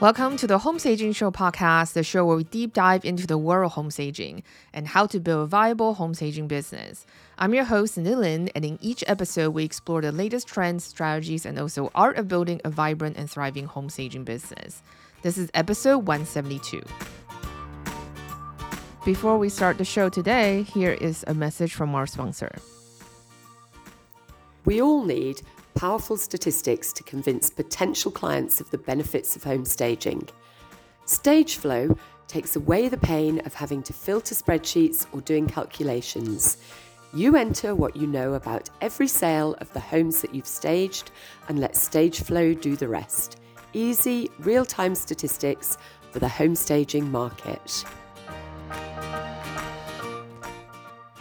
Welcome to the Home Staging Show podcast, the show where we deep dive into the world of home staging and how to build a viable home staging business. I'm your host, Nilin, and in each episode, we explore the latest trends, strategies, and also art of building a vibrant and thriving home staging business. This is episode 172. Before we start the show today, here is a message from our sponsor. We all need powerful statistics to convince potential clients of the benefits of home staging. StageFlow takes away the pain of having to filter spreadsheets or doing calculations. You enter what you know about every sale of the homes that you've staged and let StageFlow do the rest. Easy, real time statistics for the home staging market.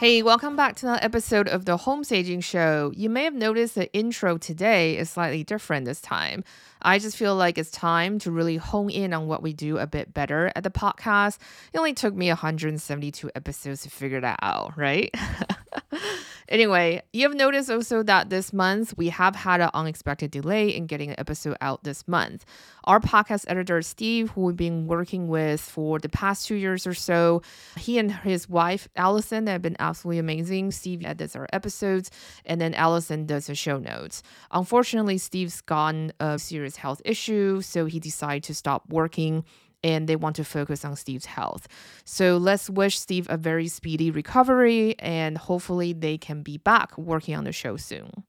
Hey, welcome back to another episode of the Home Staging Show. You may have noticed the intro today is slightly different this time. I just feel like it's time to really hone in on what we do a bit better at the podcast. It only took me 172 episodes to figure that out, right? Anyway, you have noticed also that this month we have had an unexpected delay in getting an episode out this month. Our podcast editor, Steve, who we've been working with for the past two years or so, he and his wife, Allison, have been absolutely amazing. Steve edits our episodes, and then Allison does the show notes. Unfortunately, Steve's gotten a serious health issue, so he decided to stop working and they want to focus on Steve's health. So let's wish Steve a very speedy recovery and hopefully they can be back working on the show soon.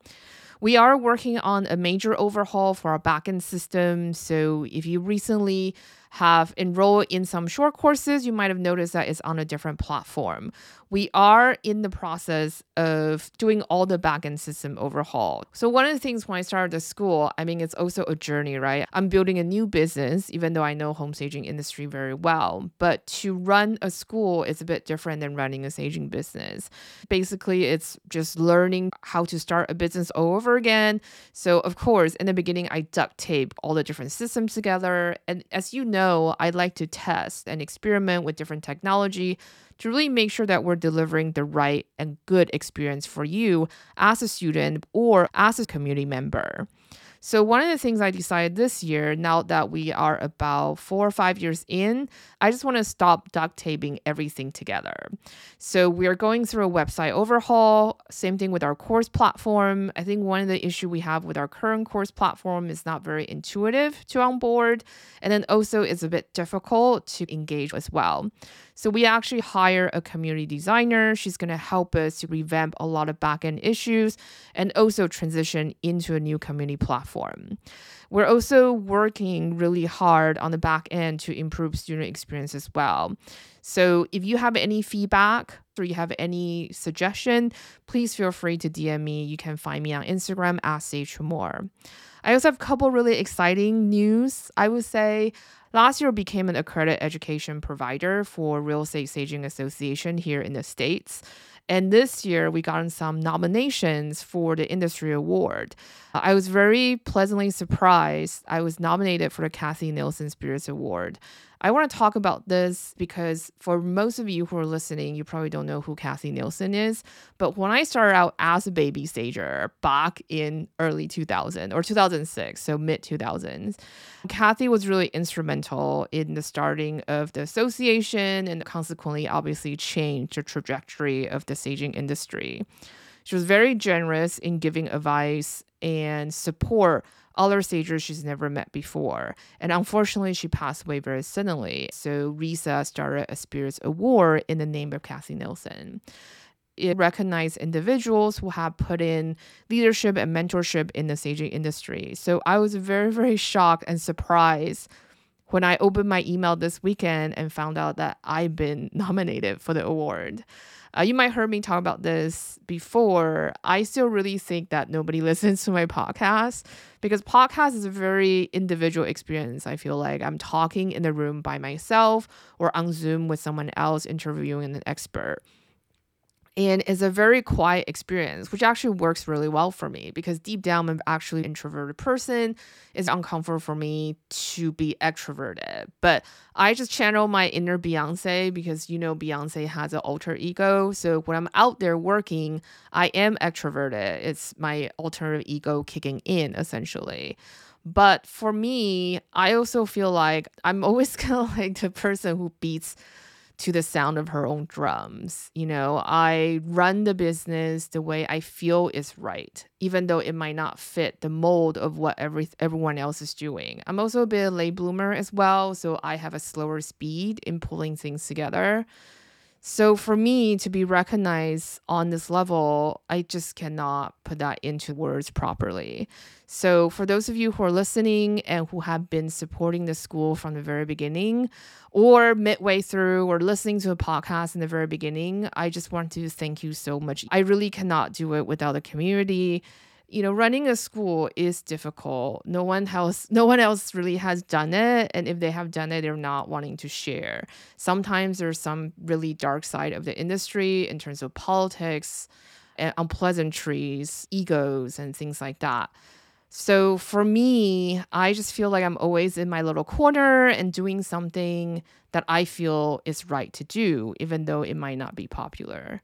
We are working on a major overhaul for our backend system. So if you recently have enrolled in some short courses, you might have noticed that it's on a different platform. We are in the process of doing all the backend system overhaul. So, one of the things when I started the school, I mean, it's also a journey, right? I'm building a new business, even though I know home staging industry very well. But to run a school is a bit different than running a staging business. Basically, it's just learning how to start a business all over again. So, of course, in the beginning, I duct tape all the different systems together. And as you know, know, I'd like to test and experiment with different technology to really make sure that we're delivering the right and good experience for you as a student or as a community member. So, one of the things I decided this year, now that we are about four or five years in, I just want to stop duct taping everything together. So, we are going through a website overhaul. Same thing with our course platform. I think one of the issue we have with our current course platform is not very intuitive to onboard, and then also it's a bit difficult to engage as well. So we actually hire a community designer. She's going to help us to revamp a lot of backend issues and also transition into a new community platform. We're also working really hard on the back end to improve student experience as well. So if you have any feedback or you have any suggestion, please feel free to DM me. You can find me on Instagram at Sage More. I also have a couple really exciting news. I would say Last year, became an accredited education provider for Real Estate Staging Association here in the States. And this year, we got some nominations for the industry award. I was very pleasantly surprised. I was nominated for the Kathy Nielsen Spirits Award. I want to talk about this because for most of you who are listening, you probably don't know who Kathy Nielsen is. But when I started out as a baby stager back in early 2000 or 2006, so mid 2000s, Kathy was really instrumental in the starting of the association and consequently, obviously, changed the trajectory of the staging industry. She was very generous in giving advice and support other stagers she's never met before. And unfortunately, she passed away very suddenly. So RESA started a Spirits Award in the name of Kathy Nielsen. It recognized individuals who have put in leadership and mentorship in the staging industry. So I was very, very shocked and surprised when I opened my email this weekend and found out that I've been nominated for the award. Uh, you might heard me talk about this before. I still really think that nobody listens to my podcast because podcast is a very individual experience. I feel like I'm talking in the room by myself or on Zoom with someone else interviewing an expert. And it's a very quiet experience, which actually works really well for me because deep down, I'm actually an introverted person. It's uncomfortable for me to be extroverted. But I just channel my inner Beyonce because you know Beyonce has an alter ego. So when I'm out there working, I am extroverted. It's my alternative ego kicking in essentially. But for me, I also feel like I'm always kind of like the person who beats to the sound of her own drums. You know, I run the business the way I feel is right, even though it might not fit the mold of what every everyone else is doing. I'm also a bit a late bloomer as well, so I have a slower speed in pulling things together. So for me to be recognized on this level, I just cannot put that into words properly. So for those of you who are listening and who have been supporting the school from the very beginning or midway through or listening to a podcast in the very beginning, I just want to thank you so much. I really cannot do it without the community you know running a school is difficult. No one else no one else really has done it and if they have done it they're not wanting to share. Sometimes there's some really dark side of the industry in terms of politics and unpleasantries egos and things like that. So for me i just feel like i'm always in my little corner and doing something that i feel is right to do even though it might not be popular.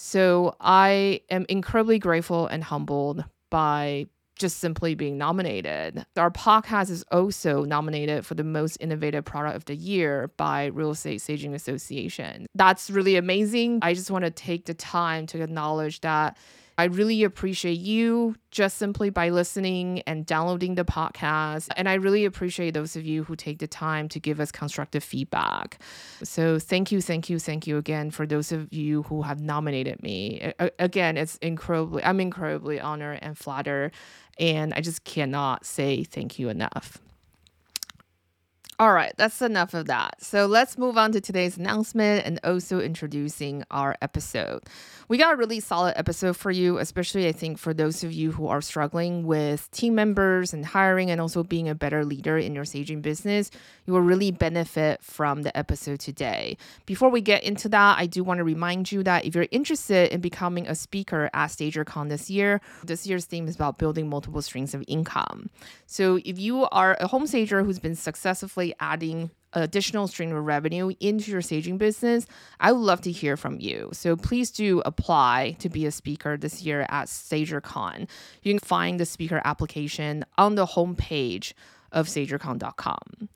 So I am incredibly grateful and humbled by just simply being nominated. Our podcast is also nominated for the most innovative product of the year by Real Estate Staging Association. That's really amazing. I just want to take the time to acknowledge that I really appreciate you just simply by listening and downloading the podcast. And I really appreciate those of you who take the time to give us constructive feedback. So thank you, thank you, thank you again for those of you who have nominated me. again, it's incredibly, I'm incredibly honored and flattered. And I just cannot say thank you enough. All right, that's enough of that. So let's move on to today's announcement and also introducing our episode. We got a really solid episode for you, especially I think for those of you who are struggling with team members and hiring and also being a better leader in your staging business. You will really benefit from the episode today. Before we get into that, I do want to remind you that if you're interested in becoming a speaker at StagerCon this year, this year's theme is about building multiple streams of income. So if you are a home stager who's been successfully adding additional stream of revenue into your staging business, I would love to hear from you. So please do apply to be a speaker this year at StagerCon. You can find the speaker application on the homepage of StagerCon.com.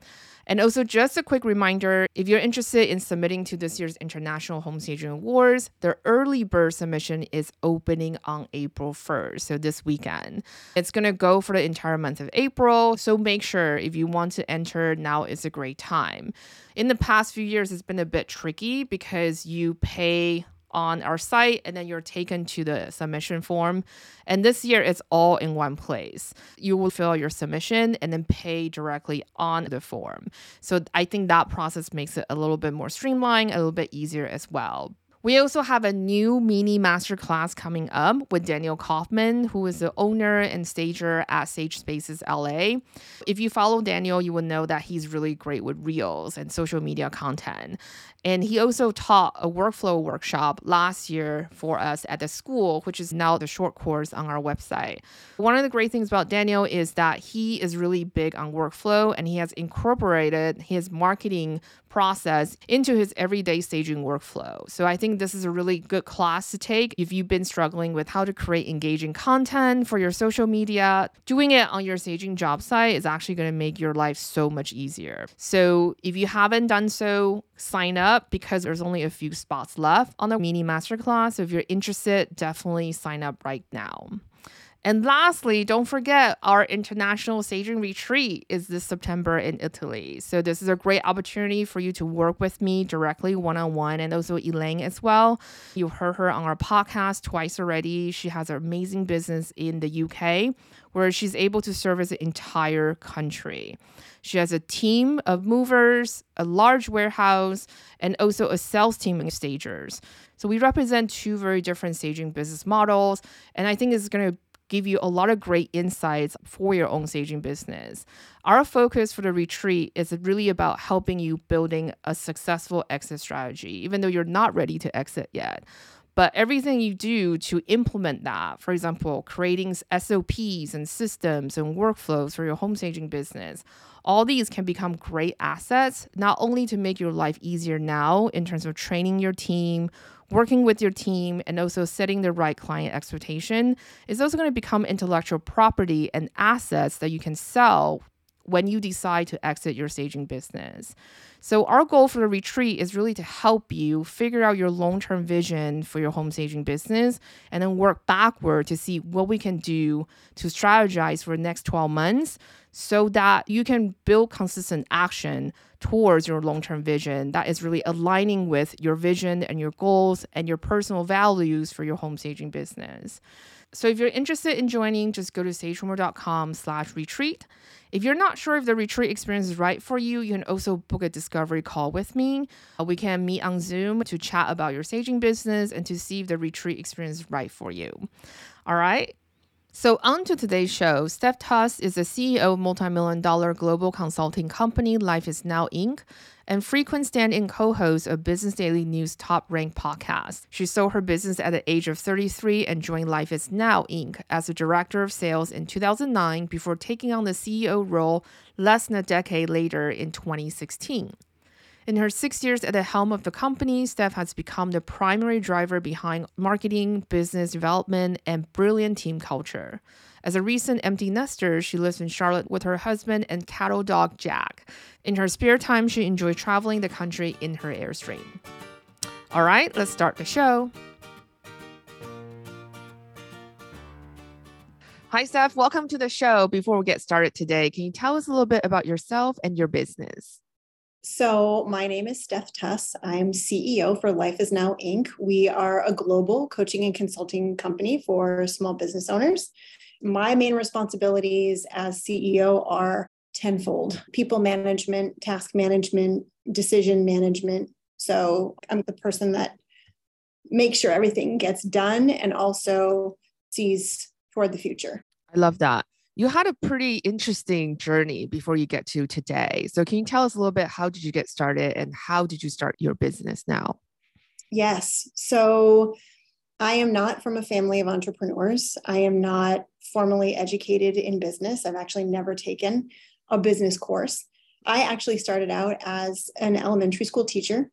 And also, just a quick reminder if you're interested in submitting to this year's International Home Staging Awards, the early bird submission is opening on April 1st, so this weekend. It's going to go for the entire month of April, so make sure if you want to enter, now is a great time. In the past few years, it's been a bit tricky because you pay on our site and then you're taken to the submission form. And this year it's all in one place. You will fill your submission and then pay directly on the form. So I think that process makes it a little bit more streamlined, a little bit easier as well. We also have a new mini masterclass coming up with Daniel Kaufman, who is the owner and stager at Sage Spaces LA. If you follow Daniel, you will know that he's really great with reels and social media content. And he also taught a workflow workshop last year for us at the school, which is now the short course on our website. One of the great things about Daniel is that he is really big on workflow and he has incorporated his marketing process into his everyday staging workflow. So I think this is a really good class to take if you've been struggling with how to create engaging content for your social media. Doing it on your staging job site is actually going to make your life so much easier. So if you haven't done so, sign up because there's only a few spots left on the mini masterclass. So if you're interested, definitely sign up right now. And lastly, don't forget our international staging retreat is this September in Italy. So this is a great opportunity for you to work with me directly one on one and also Elaine as well. You've heard her on our podcast twice already. She has an amazing business in the UK where she's able to service the entire country. She has a team of movers, a large warehouse, and also a sales team of stagers. So we represent two very different staging business models, and I think it's going to give you a lot of great insights for your own staging business. Our focus for the retreat is really about helping you building a successful exit strategy, even though you're not ready to exit yet. But everything you do to implement that, for example, creating SOPs and systems and workflows for your home staging business, all these can become great assets, not only to make your life easier now in terms of training your team, working with your team, and also setting the right client expectation, is also going to become intellectual property and assets that you can sell when you decide to exit your staging business. So, our goal for the retreat is really to help you figure out your long term vision for your home staging business and then work backward to see what we can do to strategize for the next 12 months so that you can build consistent action towards your long term vision that is really aligning with your vision and your goals and your personal values for your home staging business. So if you're interested in joining, just go to stagehomer.com slash retreat. If you're not sure if the retreat experience is right for you, you can also book a discovery call with me. Uh, we can meet on Zoom to chat about your staging business and to see if the retreat experience is right for you. All right. So, on to today's show. Steph Tuss is the CEO of multi-million dollar global consulting company Life is Now Inc. and frequent stand-in co-host of Business Daily News top ranked podcast. She sold her business at the age of 33 and joined Life is Now Inc. as a director of sales in 2009 before taking on the CEO role less than a decade later in 2016. In her six years at the helm of the company, Steph has become the primary driver behind marketing, business development, and brilliant team culture. As a recent empty nester, she lives in Charlotte with her husband and cattle dog Jack. In her spare time, she enjoys traveling the country in her Airstream. All right, let's start the show. Hi, Steph. Welcome to the show. Before we get started today, can you tell us a little bit about yourself and your business? So, my name is Steph Tuss. I'm CEO for Life is Now Inc. We are a global coaching and consulting company for small business owners. My main responsibilities as CEO are tenfold people management, task management, decision management. So, I'm the person that makes sure everything gets done and also sees toward the future. I love that you had a pretty interesting journey before you get to today. So can you tell us a little bit how did you get started and how did you start your business now? Yes. So I am not from a family of entrepreneurs. I am not formally educated in business. I've actually never taken a business course. I actually started out as an elementary school teacher.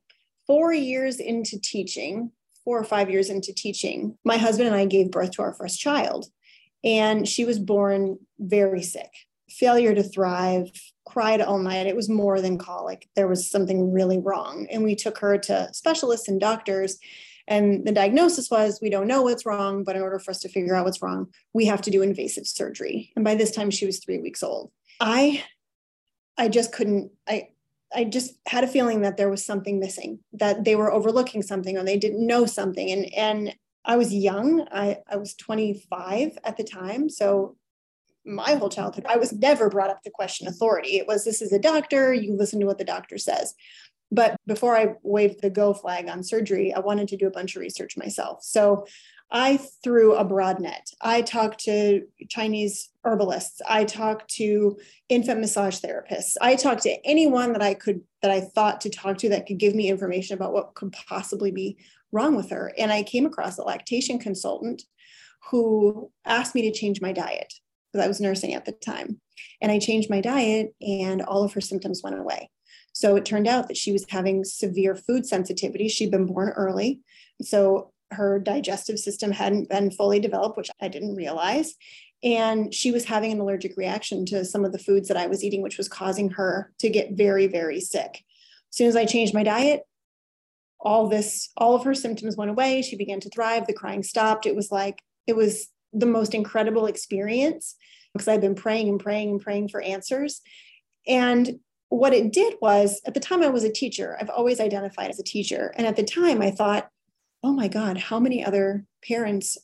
4 years into teaching, 4 or 5 years into teaching, my husband and I gave birth to our first child and she was born very sick failure to thrive cried all night it was more than colic there was something really wrong and we took her to specialists and doctors and the diagnosis was we don't know what's wrong but in order for us to figure out what's wrong we have to do invasive surgery and by this time she was 3 weeks old i i just couldn't i I just had a feeling that there was something missing, that they were overlooking something or they didn't know something. And and I was young. I, I was 25 at the time. So my whole childhood, I was never brought up to question authority. It was this is a doctor, you listen to what the doctor says. But before I waved the go flag on surgery, I wanted to do a bunch of research myself. So I threw a broad net. I talked to Chinese herbalists. I talked to infant massage therapists. I talked to anyone that I could that I thought to talk to that could give me information about what could possibly be wrong with her. And I came across a lactation consultant who asked me to change my diet because I was nursing at the time. And I changed my diet and all of her symptoms went away. So it turned out that she was having severe food sensitivity. She'd been born early. So her digestive system hadn't been fully developed, which I didn't realize. And she was having an allergic reaction to some of the foods that I was eating, which was causing her to get very, very sick. As soon as I changed my diet, all this, all of her symptoms went away. She began to thrive. The crying stopped. It was like, it was the most incredible experience because I've been praying and praying and praying for answers. And what it did was, at the time I was a teacher, I've always identified as a teacher. And at the time I thought, oh my God, how many other parents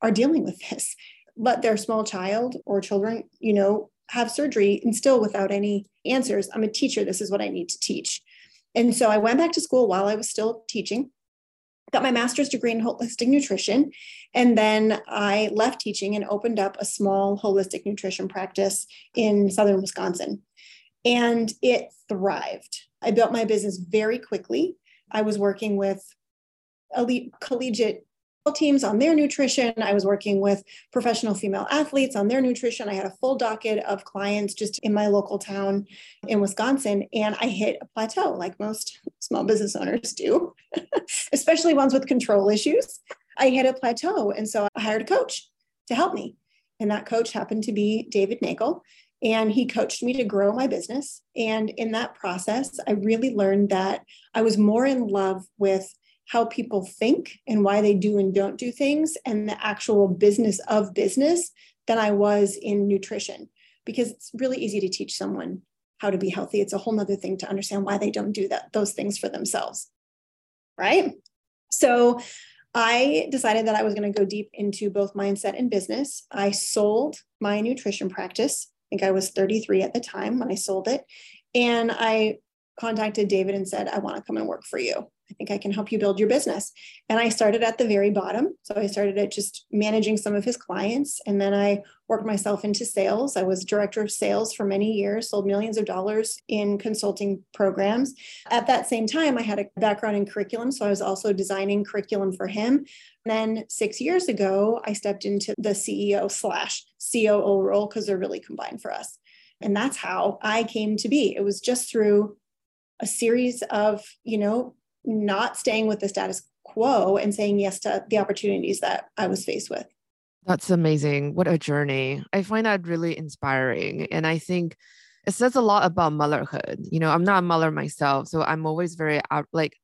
are dealing with this? Let their small child or children, you know, have surgery and still without any answers. I'm a teacher. This is what I need to teach. And so I went back to school while I was still teaching, got my master's degree in holistic nutrition. And then I left teaching and opened up a small holistic nutrition practice in southern Wisconsin. And it thrived. I built my business very quickly. I was working with elite collegiate teams on their nutrition. I was working with professional female athletes on their nutrition. I had a full docket of clients just in my local town in Wisconsin. And I hit a plateau like most small business owners do, especially ones with control issues. I hit a plateau. And so I hired a coach to help me. And that coach happened to be David Neagle. And he coached me to grow my business. And in that process, I really learned that I was more in love with how people think and why they do and don't do things and the actual business of business than I was in nutrition. Because it's really easy to teach someone how to be healthy. It's a whole nother thing to understand why they don't do that, those things for themselves. Right. So I decided that I was going to go deep into both mindset and business. I sold my nutrition practice. I think I was 33 at the time when I sold it. And I contacted David and said, I want to come and work for you. I think I can help you build your business. And I started at the very bottom. So I started at just managing some of his clients. And then I worked myself into sales. I was director of sales for many years, sold millions of dollars in consulting programs. At that same time, I had a background in curriculum. So I was also designing curriculum for him. And then six years ago, I stepped into the CEO slash COO role because they're really combined for us. And that's how I came to be. It was just through a series of, you know, not staying with the status quo and saying yes to the opportunities that I was faced with. That's amazing. What a journey. I find that really inspiring. And I think it says a lot about motherhood. You know, I'm not a mother myself. So I'm always very like,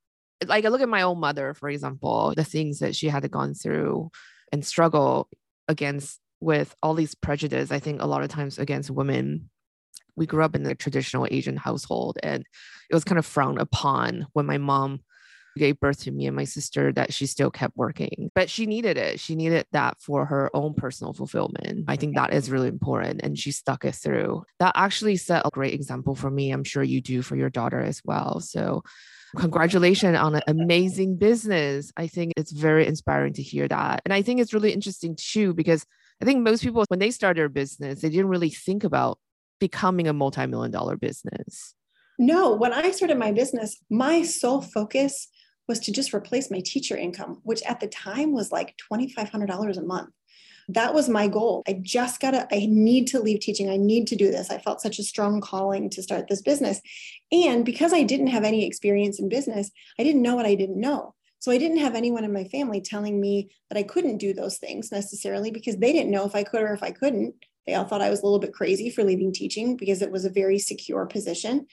like I look at my own mother, for example, the things that she had gone through and struggle against with all these prejudice, I think a lot of times against women we grew up in a traditional Asian household and it was kind of frowned upon when my mom gave birth to me and my sister that she still kept working. But she needed it. She needed that for her own personal fulfillment. I think that is mm-hmm. really important. And she stuck it through. That actually set a great example for me. I'm sure you do for your daughter as well. So congratulations on an amazing business. I think it's very inspiring to hear that. And I think it's really interesting too, because I think most people, when they start their business, they didn't really think about becoming a multi-million dollar business? No, when I started my business, my sole focus was to just replace my teacher income, which at the time was like $2,500 a month. That was my goal. I just got to, I need to leave teaching. I need to do this. I felt such a strong calling to start this business. And because I didn't have any experience in business, I didn't know what I didn't know. So I didn't have anyone in my family telling me that I couldn't do those things necessarily because they didn't know if I could or if I couldn't. They all thought I was a little bit crazy for leaving teaching because it was a very secure position.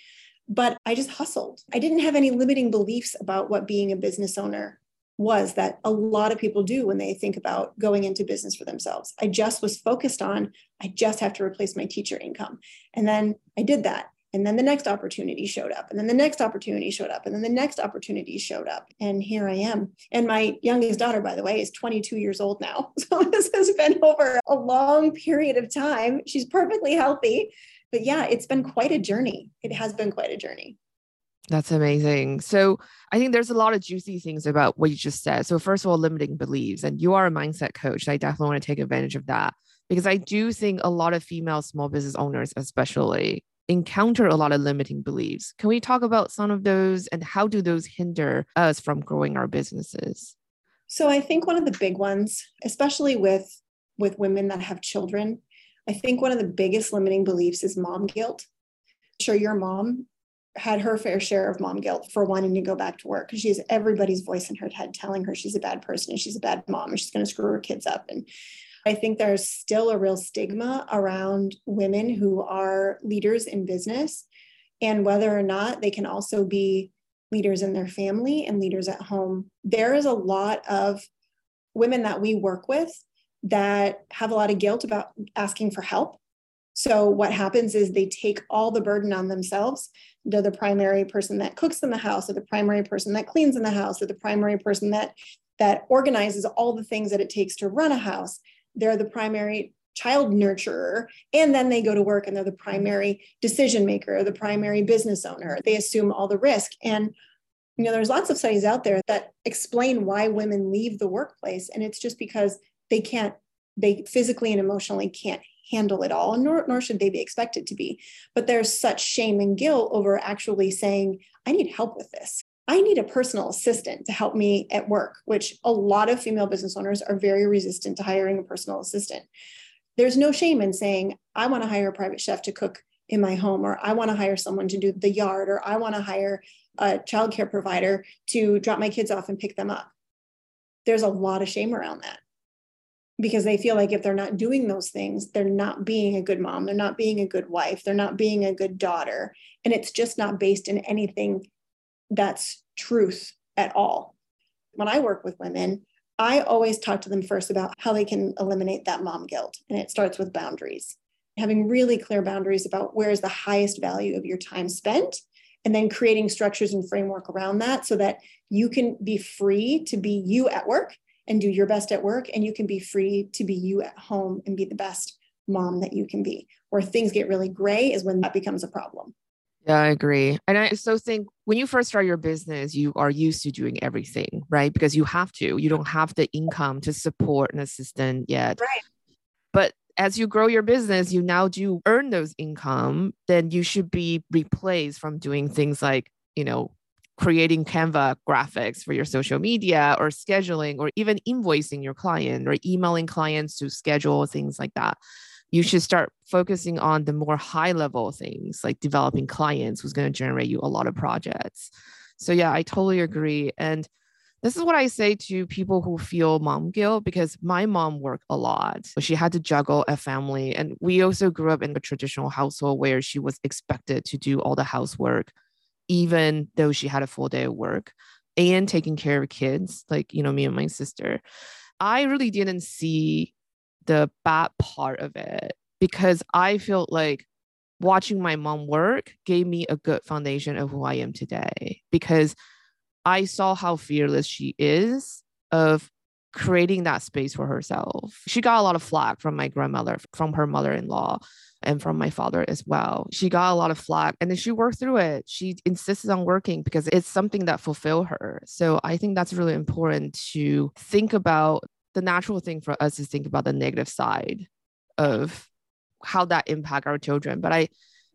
But I just hustled. I didn't have any limiting beliefs about what being a business owner was that a lot of people do when they think about going into business for themselves. I just was focused on, I just have to replace my teacher income. And then I did that. And then the next opportunity showed up, and then the next opportunity showed up, and then the next opportunity showed up. And here I am. And my youngest daughter, by the way, is 22 years old now. So this has been over a long period of time. She's perfectly healthy. But yeah, it's been quite a journey. It has been quite a journey. That's amazing. So I think there's a lot of juicy things about what you just said. So first of all, limiting beliefs, and you are a mindset coach. I definitely want to take advantage of that because I do think a lot of female small business owners, especially, encounter a lot of limiting beliefs. Can we talk about some of those and how do those hinder us from growing our businesses? So I think one of the big ones, especially with with women that have children, I think one of the biggest limiting beliefs is mom guilt. Sure, your mom had her fair share of mom guilt for wanting to go back to work because she has everybody's voice in her head telling her she's a bad person and she's a bad mom and she's going to screw her kids up and I think there's still a real stigma around women who are leaders in business and whether or not they can also be leaders in their family and leaders at home. There is a lot of women that we work with that have a lot of guilt about asking for help. So, what happens is they take all the burden on themselves. They're the primary person that cooks in the house, or the primary person that cleans in the house, or the primary person that that organizes all the things that it takes to run a house they're the primary child nurturer and then they go to work and they're the primary decision maker or the primary business owner they assume all the risk and you know there's lots of studies out there that explain why women leave the workplace and it's just because they can't they physically and emotionally can't handle it all and nor, nor should they be expected to be but there's such shame and guilt over actually saying i need help with this I need a personal assistant to help me at work, which a lot of female business owners are very resistant to hiring a personal assistant. There's no shame in saying, I want to hire a private chef to cook in my home, or I want to hire someone to do the yard, or I want to hire a childcare provider to drop my kids off and pick them up. There's a lot of shame around that because they feel like if they're not doing those things, they're not being a good mom, they're not being a good wife, they're not being a good daughter. And it's just not based in anything that's truth at all. When I work with women, I always talk to them first about how they can eliminate that mom guilt. And it starts with boundaries, having really clear boundaries about where is the highest value of your time spent, and then creating structures and framework around that so that you can be free to be you at work and do your best at work, and you can be free to be you at home and be the best mom that you can be. Where things get really gray is when that becomes a problem. Yeah, I agree. And I so think when you first start your business, you are used to doing everything, right? Because you have to. You don't have the income to support an assistant yet. Right. But as you grow your business, you now do earn those income, then you should be replaced from doing things like, you know, creating Canva graphics for your social media or scheduling or even invoicing your client or emailing clients to schedule things like that you should start focusing on the more high level things like developing clients who's going to generate you a lot of projects. So, yeah, I totally agree. And this is what I say to people who feel mom guilt because my mom worked a lot. But she had to juggle a family. And we also grew up in a traditional household where she was expected to do all the housework, even though she had a full day of work and taking care of kids, like, you know, me and my sister. I really didn't see the bad part of it because I felt like watching my mom work gave me a good foundation of who I am today because I saw how fearless she is of creating that space for herself. She got a lot of flack from my grandmother, from her mother in law, and from my father as well. She got a lot of flack and then she worked through it. She insisted on working because it's something that fulfilled her. So I think that's really important to think about the natural thing for us is think about the negative side of how that impact our children but i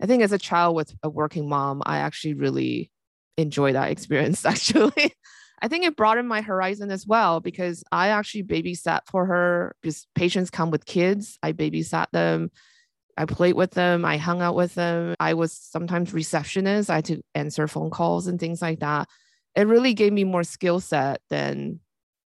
i think as a child with a working mom i actually really enjoy that experience actually i think it broadened my horizon as well because i actually babysat for her because patients come with kids i babysat them i played with them i hung out with them i was sometimes receptionist i had to answer phone calls and things like that it really gave me more skill set than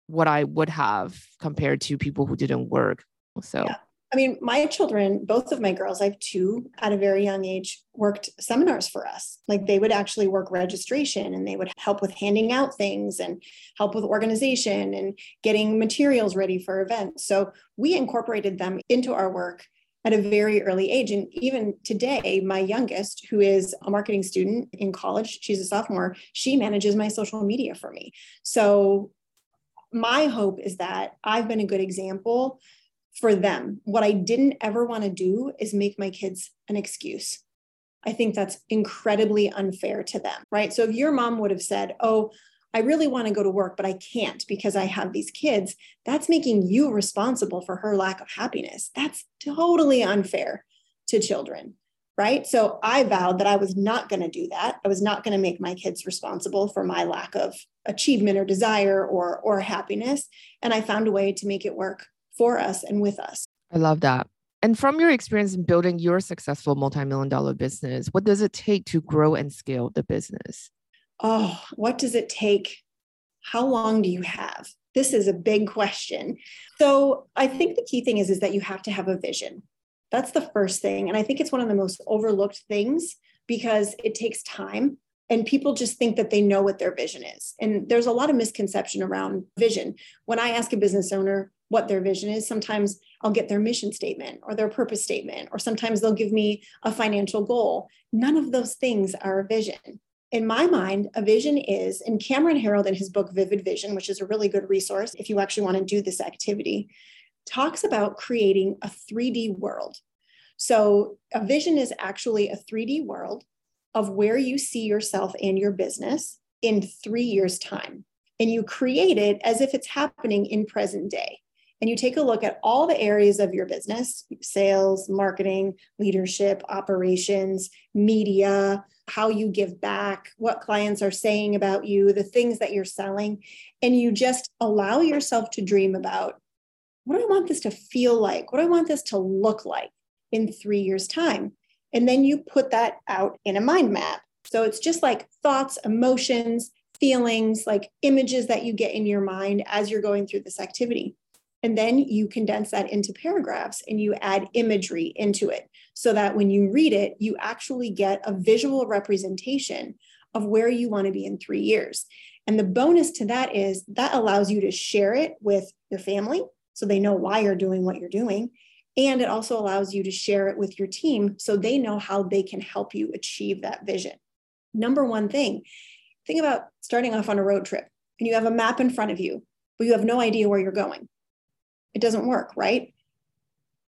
what I would have compared to people who didn't work. So, yeah. I mean, my children, both of my girls, I have two at a very young age, worked seminars for us. Like they would actually work registration and they would help with handing out things and help with organization and getting materials ready for events. So we incorporated them into our work at a very early age. And even today, my youngest, who is a marketing student in college, she's a sophomore, she manages my social media for me. So my hope is that I've been a good example for them. What I didn't ever want to do is make my kids an excuse. I think that's incredibly unfair to them, right? So if your mom would have said, Oh, I really want to go to work, but I can't because I have these kids, that's making you responsible for her lack of happiness. That's totally unfair to children right? So I vowed that I was not going to do that. I was not going to make my kids responsible for my lack of achievement or desire or or happiness, and I found a way to make it work for us and with us. I love that. And from your experience in building your successful multi-million dollar business, what does it take to grow and scale the business? Oh, what does it take? How long do you have? This is a big question. So, I think the key thing is is that you have to have a vision that's the first thing. And I think it's one of the most overlooked things because it takes time and people just think that they know what their vision is. And there's a lot of misconception around vision. When I ask a business owner what their vision is, sometimes I'll get their mission statement or their purpose statement, or sometimes they'll give me a financial goal. None of those things are a vision. In my mind, a vision is, and Cameron Herold in his book Vivid Vision, which is a really good resource if you actually want to do this activity, talks about creating a 3D world. So, a vision is actually a 3D world of where you see yourself and your business in three years' time. And you create it as if it's happening in present day. and you take a look at all the areas of your business sales, marketing, leadership, operations, media, how you give back, what clients are saying about you, the things that you're selling, and you just allow yourself to dream about what do I want this to feel like? What do I want this to look like in three years' time? And then you put that out in a mind map. So it's just like thoughts, emotions, feelings, like images that you get in your mind as you're going through this activity. And then you condense that into paragraphs and you add imagery into it so that when you read it, you actually get a visual representation of where you want to be in three years. And the bonus to that is that allows you to share it with your family so they know why you're doing what you're doing. And it also allows you to share it with your team so they know how they can help you achieve that vision. Number one thing, think about starting off on a road trip and you have a map in front of you, but you have no idea where you're going it doesn't work, right?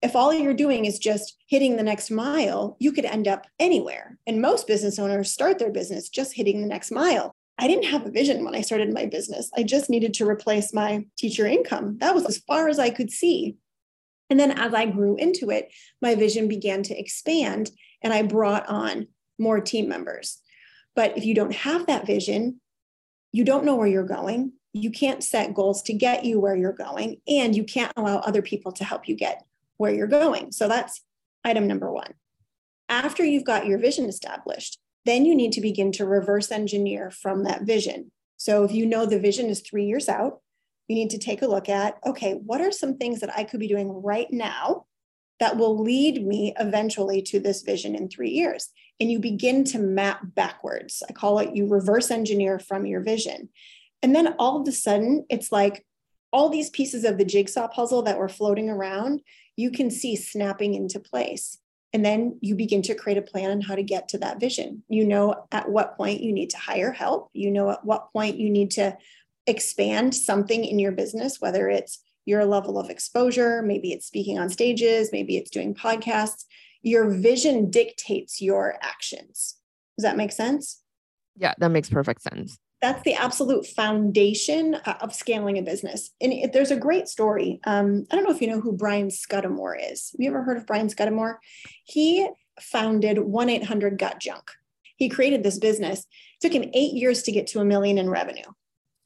If all you're doing is just hitting the next mile, you could end up anywhere. And most business owners start their business just hitting the next mile. I didn't have a vision when I started my business. I just needed to replace my teacher income. That was as far as I could see. And then as I grew into it, my vision began to expand and I brought on more team members. But if you don't have that vision, you don't know where you're going you can't set goals to get you where you're going, and you can't allow other people to help you get where you're going. So that's item number one. After you've got your vision established, then you need to begin to reverse engineer from that vision. So if you know the vision is three years out, you need to take a look at okay, what are some things that I could be doing right now that will lead me eventually to this vision in three years? And you begin to map backwards. I call it you reverse engineer from your vision. And then all of a sudden, it's like all these pieces of the jigsaw puzzle that were floating around, you can see snapping into place. And then you begin to create a plan on how to get to that vision. You know at what point you need to hire help. You know at what point you need to expand something in your business, whether it's your level of exposure, maybe it's speaking on stages, maybe it's doing podcasts. Your vision dictates your actions. Does that make sense? Yeah, that makes perfect sense that's the absolute foundation uh, of scaling a business. And there's a great story. Um, I don't know if you know who Brian Scudamore is. Have you ever heard of Brian Scudamore? He founded 1 800 Got Junk. He created this business. It took him eight years to get to a million in revenue.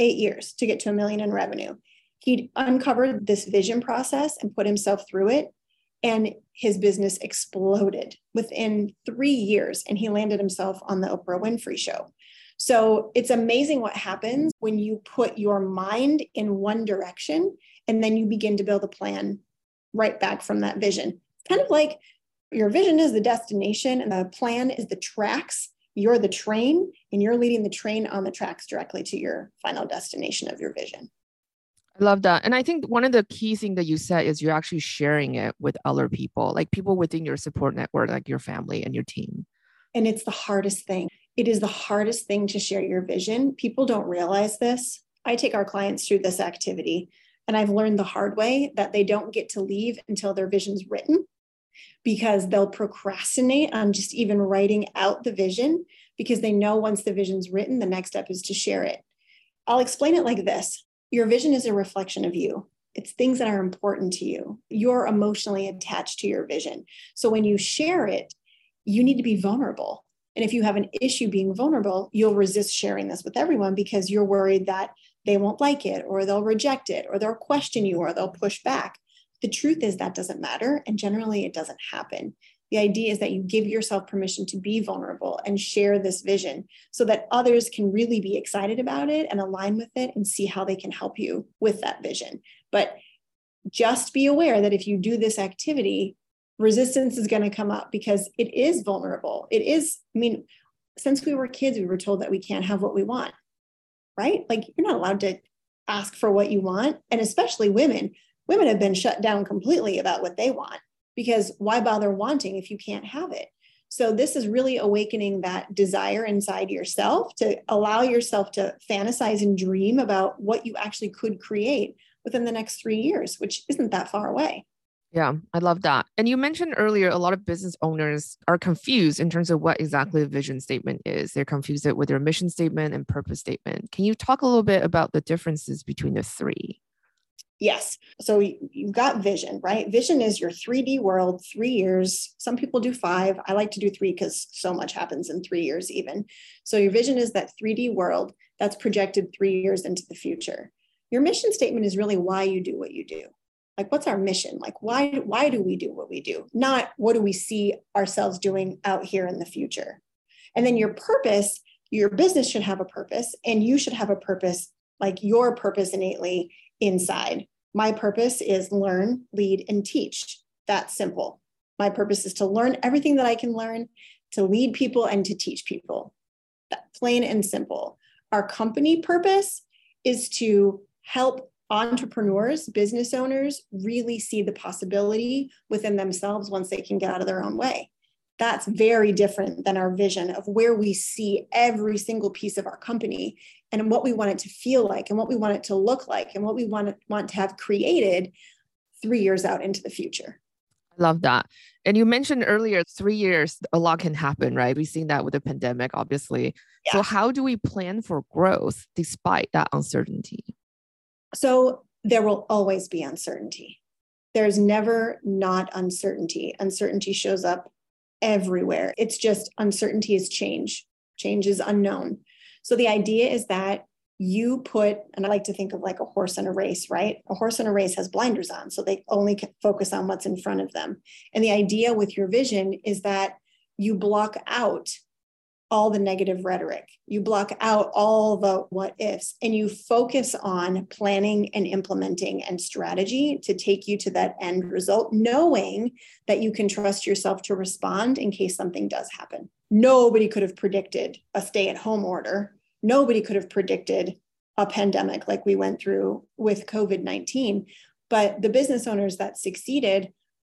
Eight years to get to a million in revenue. He uncovered this vision process and put himself through it. And his business exploded within three years. And he landed himself on the Oprah Winfrey show. So it's amazing what happens when you put your mind in one direction and then you begin to build a plan right back from that vision. Kind of like your vision is the destination and the plan is the tracks. You're the train and you're leading the train on the tracks directly to your final destination of your vision. I love that. And I think one of the key things that you said is you're actually sharing it with other people, like people within your support network, like your family and your team. And it's the hardest thing. It is the hardest thing to share your vision. People don't realize this. I take our clients through this activity, and I've learned the hard way that they don't get to leave until their vision's written because they'll procrastinate on just even writing out the vision because they know once the vision's written, the next step is to share it. I'll explain it like this Your vision is a reflection of you. It's things that are important to you. You're emotionally attached to your vision. So when you share it, you need to be vulnerable. And if you have an issue being vulnerable, you'll resist sharing this with everyone because you're worried that they won't like it or they'll reject it or they'll question you or they'll push back. The truth is that doesn't matter. And generally, it doesn't happen. The idea is that you give yourself permission to be vulnerable and share this vision so that others can really be excited about it and align with it and see how they can help you with that vision. But just be aware that if you do this activity, resistance is going to come up because it is vulnerable. It is, I mean, since we were kids, we were told that we can't have what we want, right? Like you're not allowed to ask for what you want. And especially women, women have been shut down completely about what they want because why bother wanting if you can't have it? So, this is really awakening that desire inside yourself to allow yourself to fantasize and dream about what you actually could create within the next three years, which isn't that far away. Yeah, I love that. And you mentioned earlier a lot of business owners are confused in terms of what exactly the vision statement is. They're confused with their mission statement and purpose statement. Can you talk a little bit about the differences between the three? Yes. So you've got vision, right? Vision is your 3D world, three years. Some people do five. I like to do three because so much happens in three years, even. So your vision is that 3D world that's projected three years into the future. Your mission statement is really why you do what you do. Like, what's our mission? Like, why, why do we do what we do? Not what do we see ourselves doing out here in the future. And then your purpose, your business should have a purpose, and you should have a purpose, like your purpose innately inside. My purpose is learn, lead, and teach. That's simple. My purpose is to learn everything that I can learn, to lead people, and to teach people. That plain and simple. Our company purpose is to help entrepreneurs, business owners really see the possibility within themselves once they can get out of their own way. That's very different than our vision of where we see every single piece of our company and what we want it to feel like and what we want it to look like and what we want, want to have created three years out into the future. I love that. And you mentioned earlier, three years, a lot can happen, right? We've seen that with the pandemic, obviously. Yeah. So, how do we plan for growth despite that uncertainty? So, there will always be uncertainty. There's never not uncertainty. Uncertainty shows up everywhere. It's just uncertainty is change, change is unknown. So the idea is that you put, and I like to think of like a horse in a race, right? A horse in a race has blinders on, so they only focus on what's in front of them. And the idea with your vision is that you block out all the negative rhetoric. You block out all the what ifs and you focus on planning and implementing and strategy to take you to that end result, knowing that you can trust yourself to respond in case something does happen. Nobody could have predicted a stay at home order nobody could have predicted a pandemic like we went through with COVID 19. But the business owners that succeeded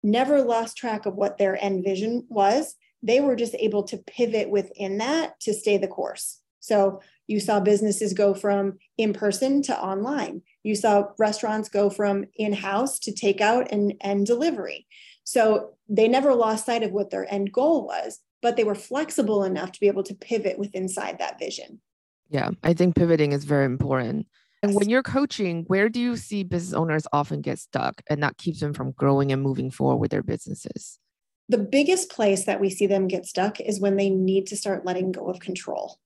never lost track of what their end vision was. They were just able to pivot within that to stay the course. So you saw businesses go from in person to online. You saw restaurants go from in house to takeout and, and delivery. So they never lost sight of what their end goal was, but they were flexible enough to be able to pivot with inside that vision. Yeah, I think pivoting is very important. And when you're coaching, where do you see business owners often get stuck and that keeps them from growing and moving forward with their businesses? The biggest place that we see them get stuck is when they need to start letting go of control.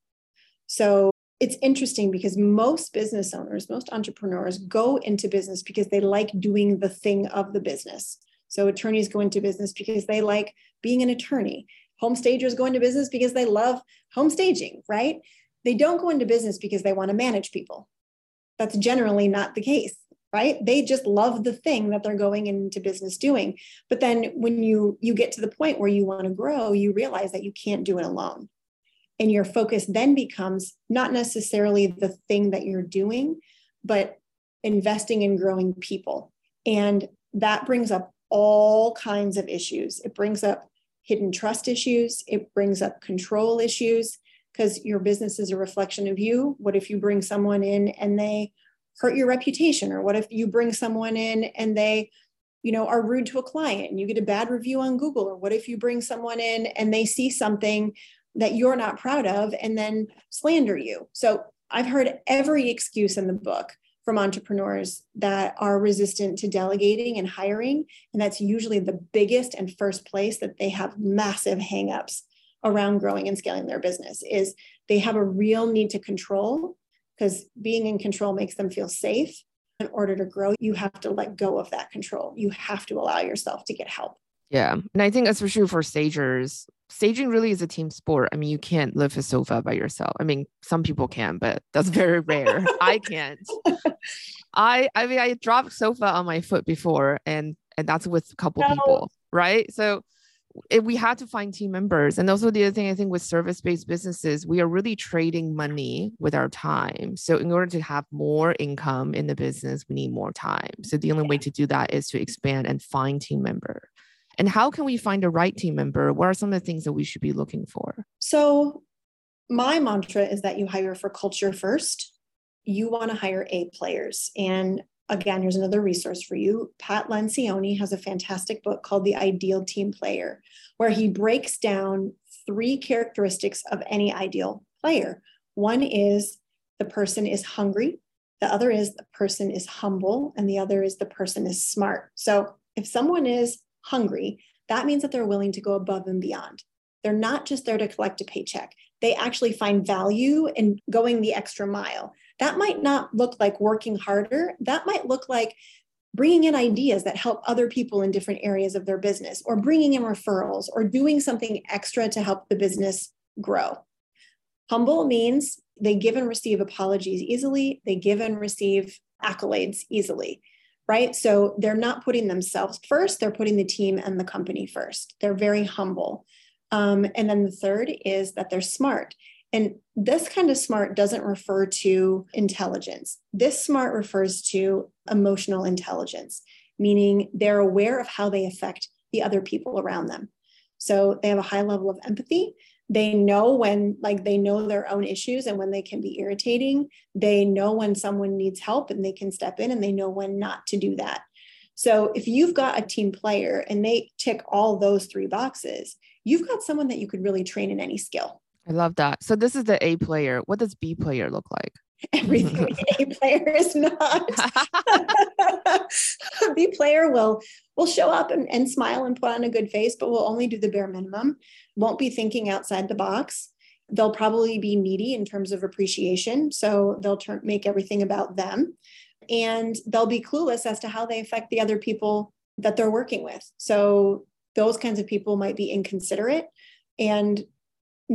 So it's interesting because most business owners, most entrepreneurs go into business because they like doing the thing of the business. So attorneys go into business because they like being an attorney. Home stagers go into business because they love home staging, right? They don't go into business because they want to manage people. That's generally not the case, right? They just love the thing that they're going into business doing. But then when you you get to the point where you want to grow, you realize that you can't do it alone. And your focus then becomes not necessarily the thing that you're doing, but investing in growing people. And that brings up all kinds of issues. It brings up hidden trust issues, it brings up control issues, because your business is a reflection of you. What if you bring someone in and they hurt your reputation? Or what if you bring someone in and they, you know, are rude to a client and you get a bad review on Google? Or what if you bring someone in and they see something that you're not proud of and then slander you? So I've heard every excuse in the book from entrepreneurs that are resistant to delegating and hiring. And that's usually the biggest and first place that they have massive hangups around growing and scaling their business is they have a real need to control because being in control makes them feel safe. In order to grow you have to let go of that control. You have to allow yourself to get help. Yeah and i think especially for stagers staging really is a team sport. I mean you can't lift a sofa by yourself. I mean some people can but that's very rare. I can't. I i mean i dropped sofa on my foot before and and that's with a couple no. people right? So it, we had to find team members. And also the other thing I think with service-based businesses, we are really trading money with our time. So in order to have more income in the business, we need more time. So the only way to do that is to expand and find team member. And how can we find the right team member? What are some of the things that we should be looking for? So my mantra is that you hire for culture first. You want to hire A players. And again, here's another resource for you. Pat Lencioni has a fantastic book called The Ideal Team Player, where he breaks down three characteristics of any ideal player. One is the person is hungry, the other is the person is humble, and the other is the person is smart. So if someone is hungry, that means that they're willing to go above and beyond. They're not just there to collect a paycheck. They actually find value in going the extra mile. That might not look like working harder. That might look like bringing in ideas that help other people in different areas of their business, or bringing in referrals, or doing something extra to help the business grow. Humble means they give and receive apologies easily, they give and receive accolades easily, right? So they're not putting themselves first, they're putting the team and the company first. They're very humble. Um, and then the third is that they're smart. And this kind of smart doesn't refer to intelligence. This smart refers to emotional intelligence, meaning they're aware of how they affect the other people around them. So they have a high level of empathy. They know when, like, they know their own issues and when they can be irritating. They know when someone needs help and they can step in and they know when not to do that. So if you've got a team player and they tick all those three boxes, you've got someone that you could really train in any skill. I love that. So this is the A player. What does B player look like? Everything A player is not. B player will will show up and, and smile and put on a good face, but will only do the bare minimum. Won't be thinking outside the box. They'll probably be needy in terms of appreciation, so they'll turn make everything about them, and they'll be clueless as to how they affect the other people that they're working with. So those kinds of people might be inconsiderate and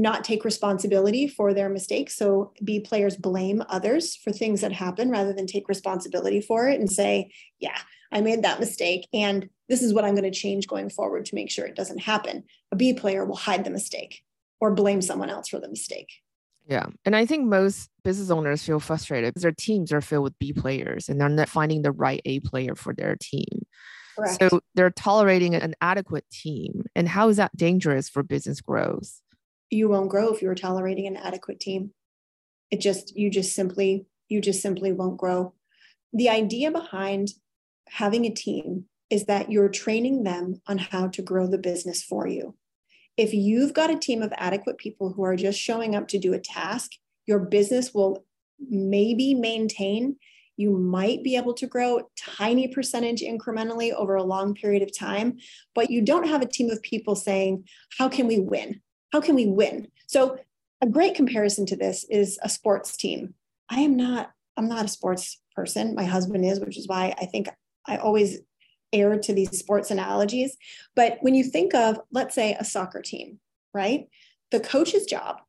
not take responsibility for their mistakes. So B players blame others for things that happen rather than take responsibility for it and say, yeah, I made that mistake. And this is what I'm going to change going forward to make sure it doesn't happen. A B player will hide the mistake or blame someone else for the mistake. Yeah. And I think most business owners feel frustrated because their teams are filled with B players and they're not finding the right A player for their team. Correct. So they're tolerating an adequate team. And how is that dangerous for business growth? You won't grow if you're tolerating an adequate team. It just, you just simply, you just simply won't grow. The idea behind having a team is that you're training them on how to grow the business for you. If you've got a team of adequate people who are just showing up to do a task, your business will maybe maintain you might be able to grow tiny percentage incrementally over a long period of time, but you don't have a team of people saying, How can we win? How can we win? So, a great comparison to this is a sports team. I am not, I'm not a sports person. My husband is, which is why I think I always err to these sports analogies. But when you think of, let's say, a soccer team, right? The coach's job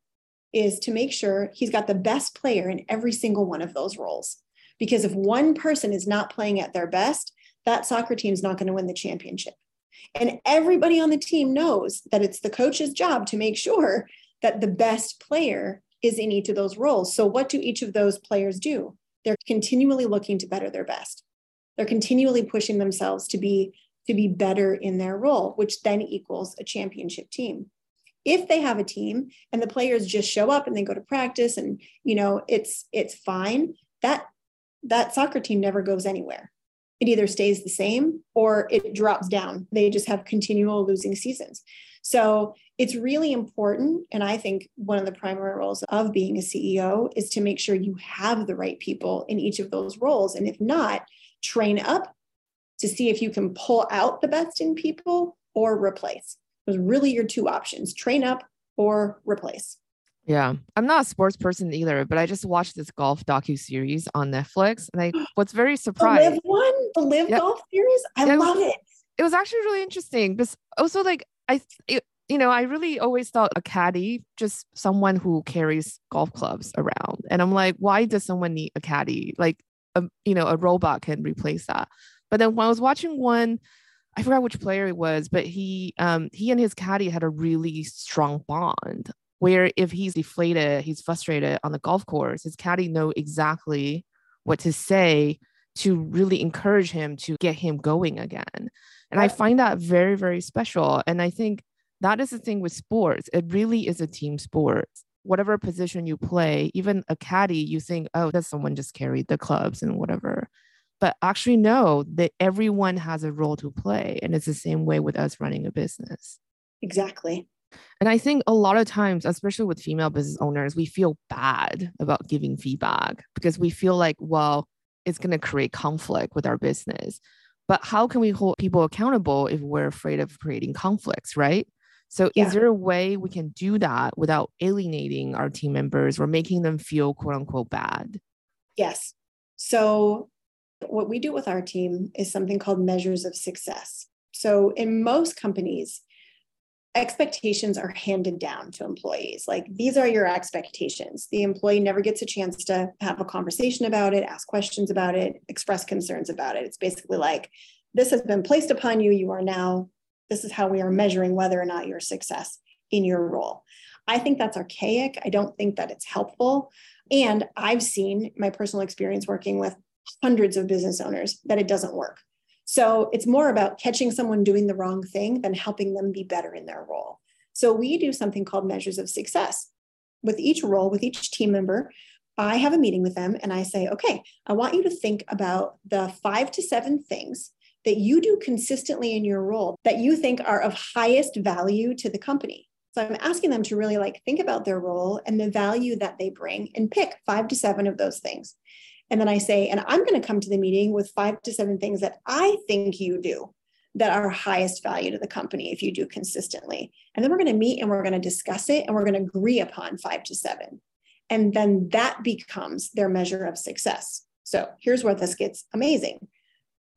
is to make sure he's got the best player in every single one of those roles. Because if one person is not playing at their best, that soccer team is not going to win the championship. And everybody on the team knows that it's the coach's job to make sure that the best player is in each of those roles. So, what do each of those players do? They're continually looking to better their best. They're continually pushing themselves to be to be better in their role, which then equals a championship team. If they have a team and the players just show up and they go to practice and you know it's it's fine, that that soccer team never goes anywhere. It either stays the same or it drops down. They just have continual losing seasons. So it's really important. And I think one of the primary roles of being a CEO is to make sure you have the right people in each of those roles. And if not, train up to see if you can pull out the best in people or replace. Those really your two options train up or replace. Yeah, I'm not a sports person either, but I just watched this golf docu series on Netflix, and I was very surprised. The LIV one, the LIV yep. golf series, I yeah, love it, was, it. It was actually really interesting, but also like I, it, you know, I really always thought a caddy just someone who carries golf clubs around, and I'm like, why does someone need a caddy? Like, a, you know, a robot can replace that. But then when I was watching one, I forgot which player it was, but he um he and his caddy had a really strong bond where if he's deflated, he's frustrated on the golf course, his caddy know exactly what to say to really encourage him to get him going again. And I find that very, very special. And I think that is the thing with sports. It really is a team sport. Whatever position you play, even a caddy, you think, oh, does someone just carried the clubs and whatever. But actually, no, that everyone has a role to play. And it's the same way with us running a business. Exactly And I think a lot of times, especially with female business owners, we feel bad about giving feedback because we feel like, well, it's going to create conflict with our business. But how can we hold people accountable if we're afraid of creating conflicts, right? So, yeah. is there a way we can do that without alienating our team members or making them feel quote unquote bad? Yes. So, what we do with our team is something called measures of success. So, in most companies, expectations are handed down to employees. Like these are your expectations. The employee never gets a chance to have a conversation about it, ask questions about it, express concerns about it. It's basically like this has been placed upon you. You are now, this is how we are measuring whether or not you're success in your role. I think that's archaic. I don't think that it's helpful. And I've seen my personal experience working with hundreds of business owners that it doesn't work. So it's more about catching someone doing the wrong thing than helping them be better in their role. So we do something called measures of success. With each role, with each team member, I have a meeting with them and I say, okay, I want you to think about the five to seven things that you do consistently in your role that you think are of highest value to the company. So I'm asking them to really like think about their role and the value that they bring and pick five to seven of those things. And then I say, and I'm going to come to the meeting with five to seven things that I think you do that are highest value to the company if you do consistently. And then we're going to meet and we're going to discuss it and we're going to agree upon five to seven. And then that becomes their measure of success. So here's where this gets amazing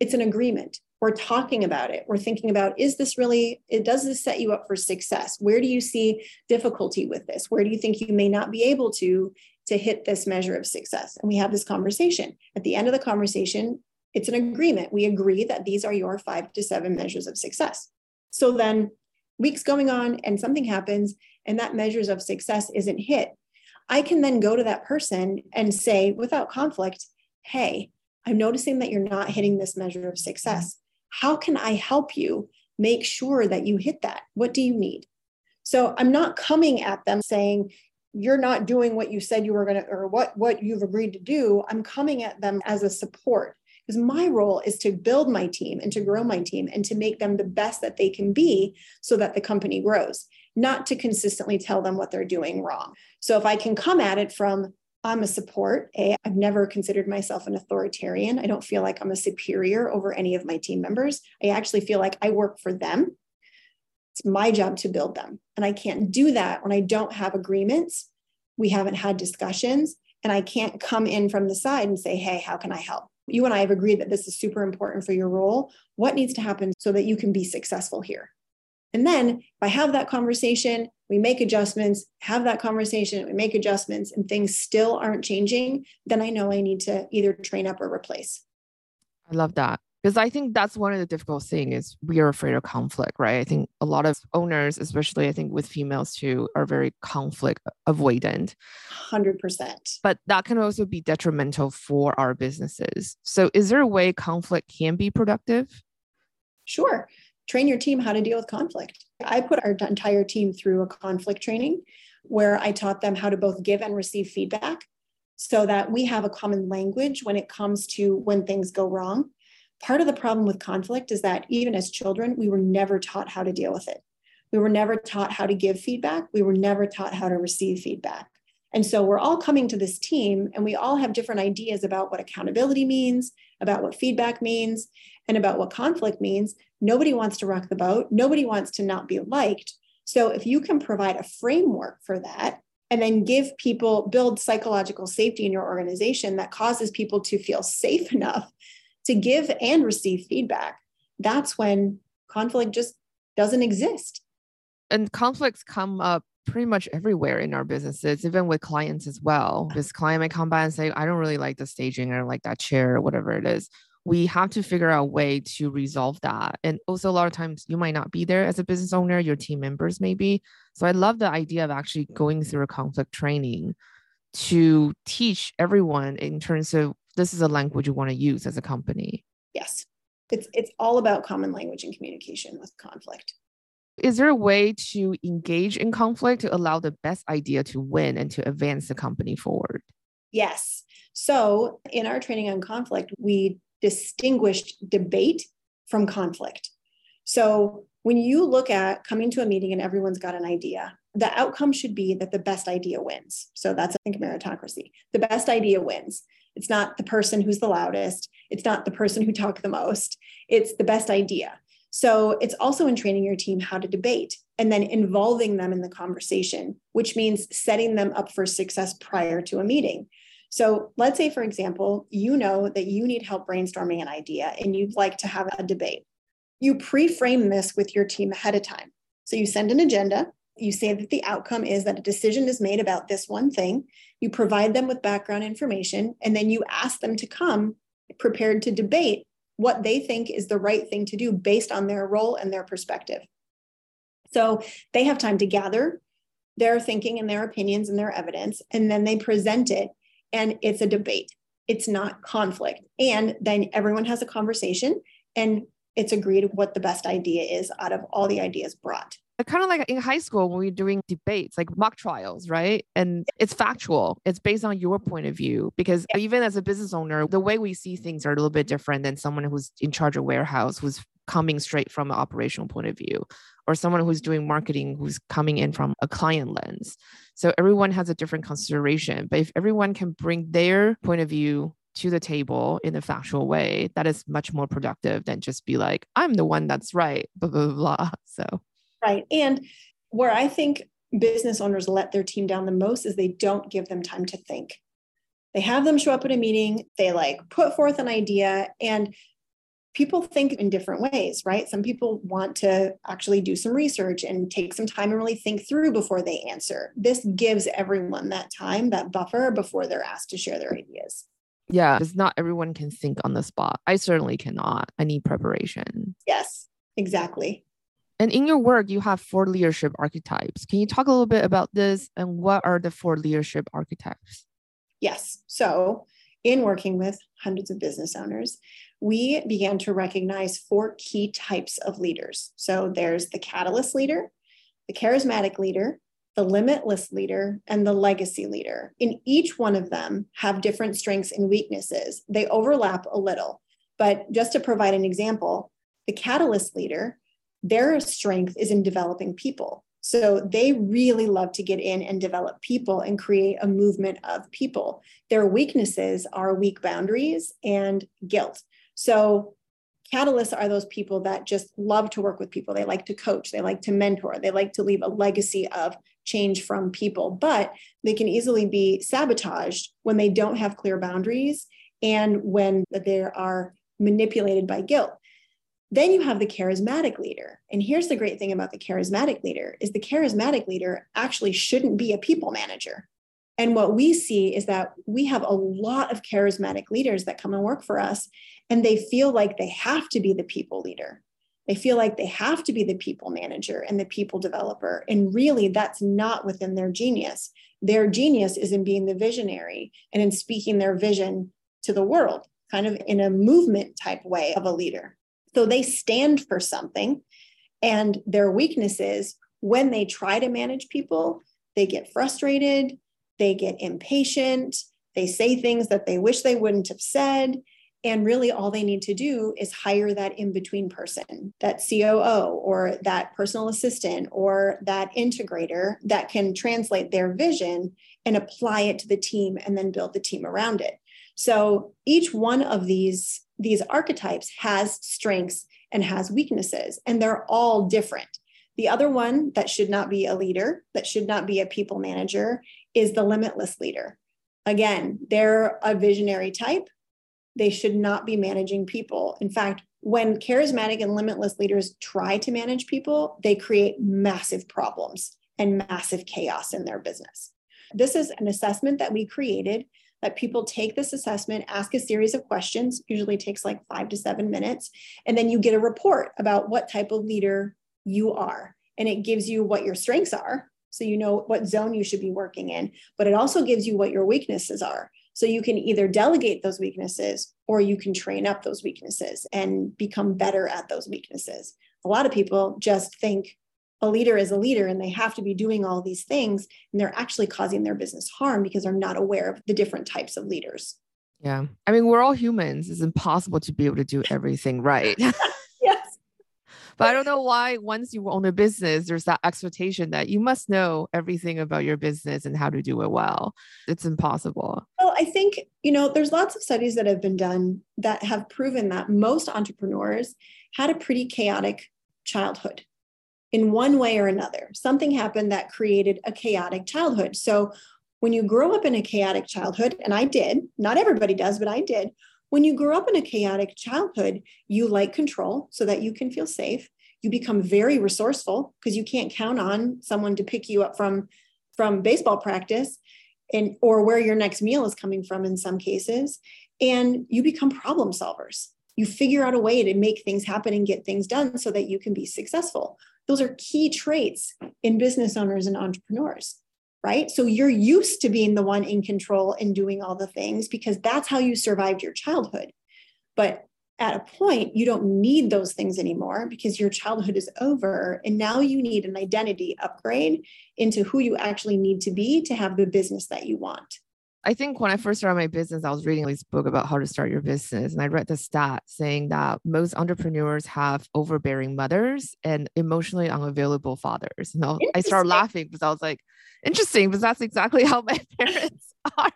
it's an agreement. We're talking about it. We're thinking about is this really, it does this set you up for success? Where do you see difficulty with this? Where do you think you may not be able to to hit this measure of success. And we have this conversation. At the end of the conversation, it's an agreement. We agree that these are your five to seven measures of success. So then weeks going on and something happens and that measures of success isn't hit. I can then go to that person and say without conflict, hey, I'm noticing that you're not hitting this measure of success. How can I help you make sure that you hit that? What do you need? So I'm not coming at them saying, you're not doing what you said you were going to or what what you've agreed to do i'm coming at them as a support. Because my role is to build my team and to grow my team and to make them the best that they can be so that the company grows not to consistently tell them what they're doing wrong. So if i can come at it from i'm a support a i've never considered myself an authoritarian. I don't feel like i'm a superior over any of my team members. I actually feel like i work for them it's my job to build them. And I can't do that when I don't have agreements. We haven't had discussions. And I can't come in from the side and say, hey, how can I help? You and I have agreed that this is super important for your role. What needs to happen so that you can be successful here? And then if I have that conversation, we make adjustments, have that conversation, we make adjustments, and things still aren't changing, then I know I need to either train up or replace. I love that because I think that's one of the difficult things is we are afraid of conflict, right? I think a lot of owners, especially I think with females too, are very conflict avoidant. 100%. But that can also be detrimental for our businesses. So is there a way conflict can be productive? Sure. Train your team how to deal with conflict. I put our entire team through a conflict training where I taught them how to both give and receive feedback so that we have a common language when it comes to when things go wrong part of the problem with conflict is that even as children, we were never taught how to deal with it. We were never taught how to give feedback. We were never taught how to receive feedback. And so we're all coming to this team and we all have different ideas about what accountability means, about what feedback means, and about what conflict means. Nobody wants to rock the boat. Nobody wants to not be liked. So if you can provide a framework for that, and then give people, build psychological safety in your organization that causes people to feel safe enough to give and receive feedback, that's when conflict just doesn't exist. And conflicts come up pretty much everywhere in our businesses, even with clients as well. This client may come by and say, I don't really like the staging, don't like that chair, or whatever it is. We have to figure out a way to resolve that. And also, a lot of times you might not be there as a business owner, your team members maybe. So, I love the idea of actually going through a conflict training to teach everyone in terms of this is a language you want to use as a company. Yes. It's it's all about common language and communication with conflict. Is there a way to engage in conflict to allow the best idea to win and to advance the company forward? Yes. So, in our training on conflict, we distinguished debate from conflict. So, when you look at coming to a meeting and everyone's got an idea, the outcome should be that the best idea wins. So that's, I think, meritocracy. The best idea wins. It's not the person who's the loudest. It's not the person who talked the most. It's the best idea. So it's also in training your team how to debate and then involving them in the conversation, which means setting them up for success prior to a meeting. So let's say, for example, you know that you need help brainstorming an idea and you'd like to have a debate. You pre frame this with your team ahead of time. So you send an agenda, you say that the outcome is that a decision is made about this one thing, you provide them with background information, and then you ask them to come prepared to debate what they think is the right thing to do based on their role and their perspective. So they have time to gather their thinking and their opinions and their evidence, and then they present it, and it's a debate. It's not conflict. And then everyone has a conversation, and it's agreed what the best idea is out of all the ideas brought kind of like in high school when we are doing debates, like mock trials, right? And it's factual. It's based on your point of view because even as a business owner, the way we see things are a little bit different than someone who's in charge of warehouse who's coming straight from an operational point of view or someone who's doing marketing who's coming in from a client lens. So everyone has a different consideration, but if everyone can bring their point of view to the table in a factual way, that is much more productive than just be like, I'm the one that's right, blah, blah, blah. blah. So Right. And where I think business owners let their team down the most is they don't give them time to think. They have them show up at a meeting, they like put forth an idea, and people think in different ways, right? Some people want to actually do some research and take some time and really think through before they answer. This gives everyone that time, that buffer before they're asked to share their ideas. Yeah, because not everyone can think on the spot. I certainly cannot. I need preparation. Yes, exactly. And in your work, you have four leadership archetypes. Can you talk a little bit about this and what are the four leadership archetypes? Yes. So, in working with hundreds of business owners, we began to recognize four key types of leaders. So, there's the catalyst leader, the charismatic leader, the limitless leader, and the legacy leader. In each one of them have different strengths and weaknesses. They overlap a little. But just to provide an example, the catalyst leader their strength is in developing people. So they really love to get in and develop people and create a movement of people. Their weaknesses are weak boundaries and guilt. So catalysts are those people that just love to work with people. They like to coach, they like to mentor, they like to leave a legacy of change from people, but they can easily be sabotaged when they don't have clear boundaries and when they are manipulated by guilt. Then you have the charismatic leader. And here's the great thing about the charismatic leader is the charismatic leader actually shouldn't be a people manager. And what we see is that we have a lot of charismatic leaders that come and work for us and they feel like they have to be the people leader. They feel like they have to be the people manager and the people developer. And really, that's not within their genius. Their genius is in being the visionary and in speaking their vision to the world, kind of in a movement type way of a leader. So they stand for something. And their weaknesses, when they try to manage people, they get frustrated, they get impatient, they say things that they wish they wouldn't have said. And really, all they need to do is hire that in between person, that COO or that personal assistant or that integrator that can translate their vision and apply it to the team and then build the team around it. So each one of these these archetypes has strengths and has weaknesses, and they're all different. The other one that should not be a leader, that should not be a people manager, is the limitless leader. Again, they're a visionary type. They should not be managing people. In fact, when charismatic and limitless leaders try to manage people, they create massive problems and massive chaos in their business. This is an assessment that we created that people take this assessment, ask a series of questions, usually takes like five to seven minutes, and then you get a report about what type of leader you are. And it gives you what your strengths are. So you know what zone you should be working in, but it also gives you what your weaknesses are. So you can either delegate those weaknesses or you can train up those weaknesses and become better at those weaknesses. A lot of people just think a leader is a leader and they have to be doing all these things and they're actually causing their business harm because they're not aware of the different types of leaders. Yeah. I mean, we're all humans. It's impossible to be able to do everything right. yes. but I don't know why once you own a business, there's that expectation that you must know everything about your business and how to do it well. It's impossible. Well, I think, you know, there's lots of studies that have been done that have proven that most entrepreneurs had a pretty chaotic childhood in one way or another. Something happened that created a chaotic childhood. So when you grow up in a chaotic childhood, and I did, not everybody does, but I did. When you grow up in a chaotic childhood, you like control so that you can feel safe. You become very resourceful because you can't count on someone to pick you up from from baseball practice and or where your next meal is coming from in some cases and you become problem solvers you figure out a way to make things happen and get things done so that you can be successful those are key traits in business owners and entrepreneurs right? So you're used to being the one in control and doing all the things because that's how you survived your childhood. But at a point you don't need those things anymore because your childhood is over. And now you need an identity upgrade into who you actually need to be to have the business that you want I think when I first started my business, I was reading this book about how to start your business. And I read the stat saying that most entrepreneurs have overbearing mothers and emotionally unavailable fathers. And I started laughing because I was like, interesting, because that's exactly how my parents are.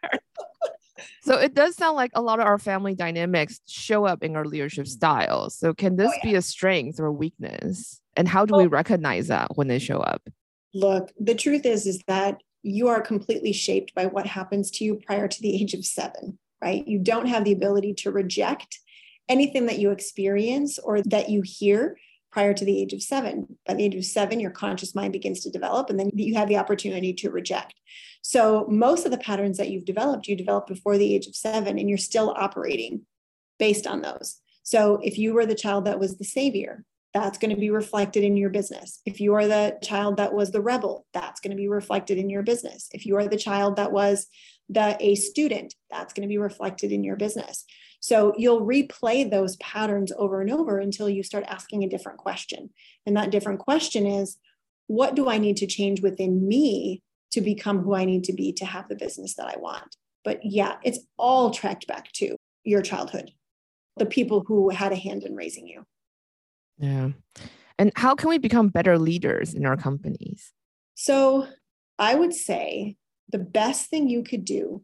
so it does sound like a lot of our family dynamics show up in our leadership style. So can oh, this oh, yeah. be a strength or a weakness? And how do well, we recognize that when they show up? Look, the truth is, is that you are completely shaped by what happens to you prior to the age of seven, right? You don't have the ability to reject anything that you experience or that you hear prior to the age of seven. By the age of seven, your conscious mind begins to develop, and then you have the opportunity to reject. So, most of the patterns that you've developed, you developed before the age of seven, and you're still operating based on those. So, if you were the child that was the savior, that's going to be reflected in your business. If you are the child that was the rebel, that's going to be reflected in your business. If you are the child that was the a student, that's going to be reflected in your business. So you'll replay those patterns over and over until you start asking a different question. And that different question is what do I need to change within me to become who I need to be to have the business that I want? But yeah, it's all tracked back to your childhood, the people who had a hand in raising you. Yeah. And how can we become better leaders in our companies? So, I would say the best thing you could do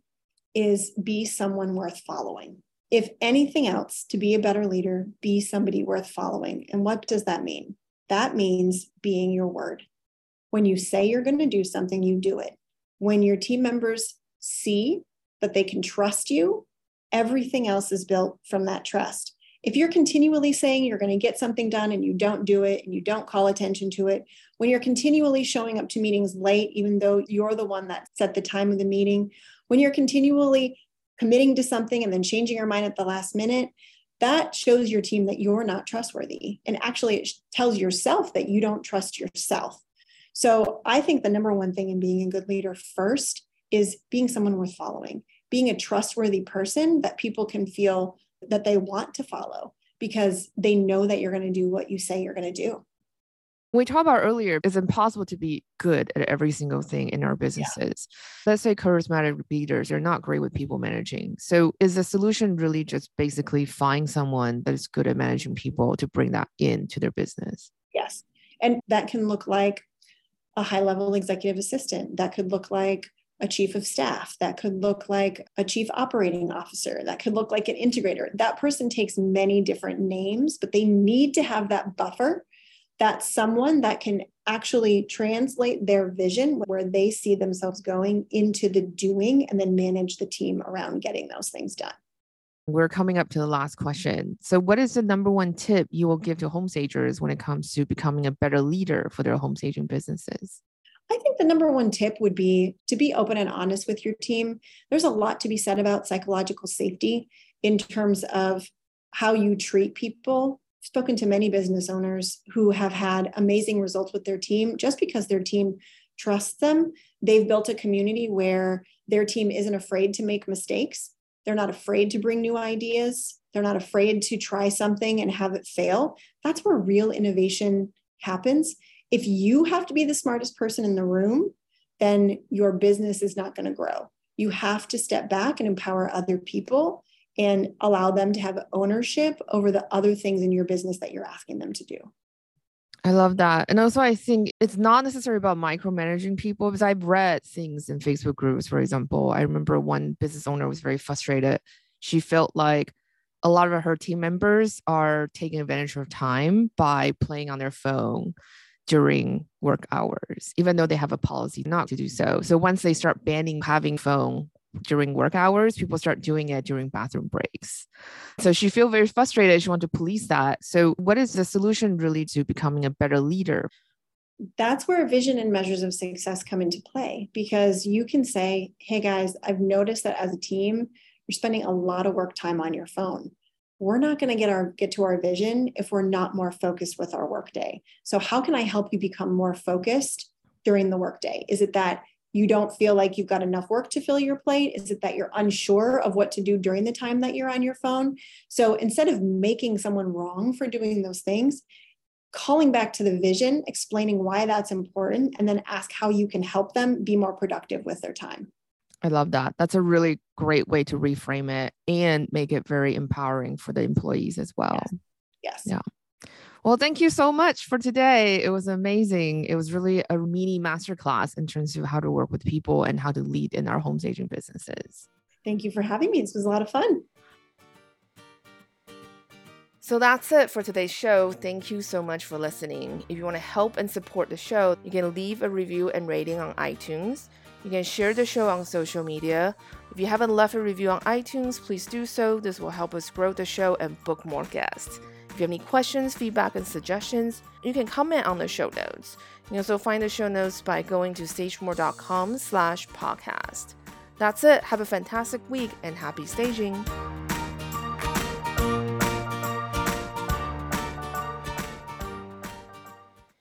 is be someone worth following. If anything else, to be a better leader, be somebody worth following. And what does that mean? That means being your word. When you say you're going to do something, you do it. When your team members see that they can trust you, everything else is built from that trust if you're continually saying you're going to get something done and you don't do it and you don't call attention to it, when you're continually showing up to meetings late, even though you're the one that set the time of the meeting, when you're continually committing to something and then changing your mind at the last minute, that shows your team that you're not trustworthy. And actually, it tells yourself that you don't trust yourself. So I think the number one thing in being a good leader first is being someone worth following, being a trustworthy person that people can feel that they want to follow because they know that you're going to do what you say you're going to do. We talked about earlier, it's impossible to be good at every single thing in our businesses. Yeah. Let's say charismatic leaders are not great with people managing. So, is the solution really just basically find someone that is good at managing people to bring that into their business? Yes. And that can look like a high level executive assistant. That could look like a chief of staff, that could look like a chief operating officer, that could look like an integrator. That person takes many different names, but they need to have that buffer. that someone that can actually translate their vision where they see themselves going into the doing and then manage the team around getting those things done. We're coming up to the last question. So, what is the number one tip you will give to home stagers when it comes to becoming a better leader for their home staging businesses? I think the number one tip would be to be open and honest with your team. There's a lot to be said about psychological safety in terms of how you treat people. I've spoken to many business owners who have had amazing results with their team just because their team trusts them. They've built a community where their team isn't afraid to make mistakes. They're not afraid to bring new ideas. They're not afraid to try something and have it fail. That's where real innovation happens if you have to be the smartest person in the room, then your business is not going to grow. You have to step back and empower other people and allow them to have ownership over the other things in your business that you're asking them to do. I love that. And also, I think it's not necessarily about micromanaging people because I've read things in Facebook groups, for example. I remember one business owner was very frustrated. She felt like a lot of her team members are taking advantage of time by playing on their phone during work hours, even though they have a policy not to do so. So once they start banning having phone during work hours, people start doing it during bathroom breaks. So she feel very frustrated. She want to police that. So what is the solution really to becoming a better leader? That's where vision and measures of success come into play because you can say, hey guys, I've noticed that as a team, you're spending a lot of work time on your phone. We're not going to get our get to our vision if we're not more focused with our workday. So how can I help you become more focused during the workday? Is it that you don't feel like you've got enough work to fill your plate? Is it that you're unsure of what to do during the time that you're on your phone? So instead of making someone wrong for doing those things, calling back to the vision, explaining why that's important, and then ask how you can help them be more productive with their time. I love that. That's a really great way to reframe it and make it very empowering for the employees as well. Yes. yes. Yeah. Well, thank you so much for today. It was amazing. It was really a mini masterclass in terms of how to work with people and how to lead in our home staging businesses. Thank you for having me. This was a lot of fun. So that's it for today's show. Thank you so much for listening. If you want to help and support the show, you can leave a review and rating on iTunes. You can share the show on social media. If you haven't left a review on iTunes, please do so. This will help us grow the show and book more guests. If you have any questions, feedback, and suggestions, you can comment on the show notes. You can also find the show notes by going to stagemore.com slash podcast. That's it. Have a fantastic week and happy staging.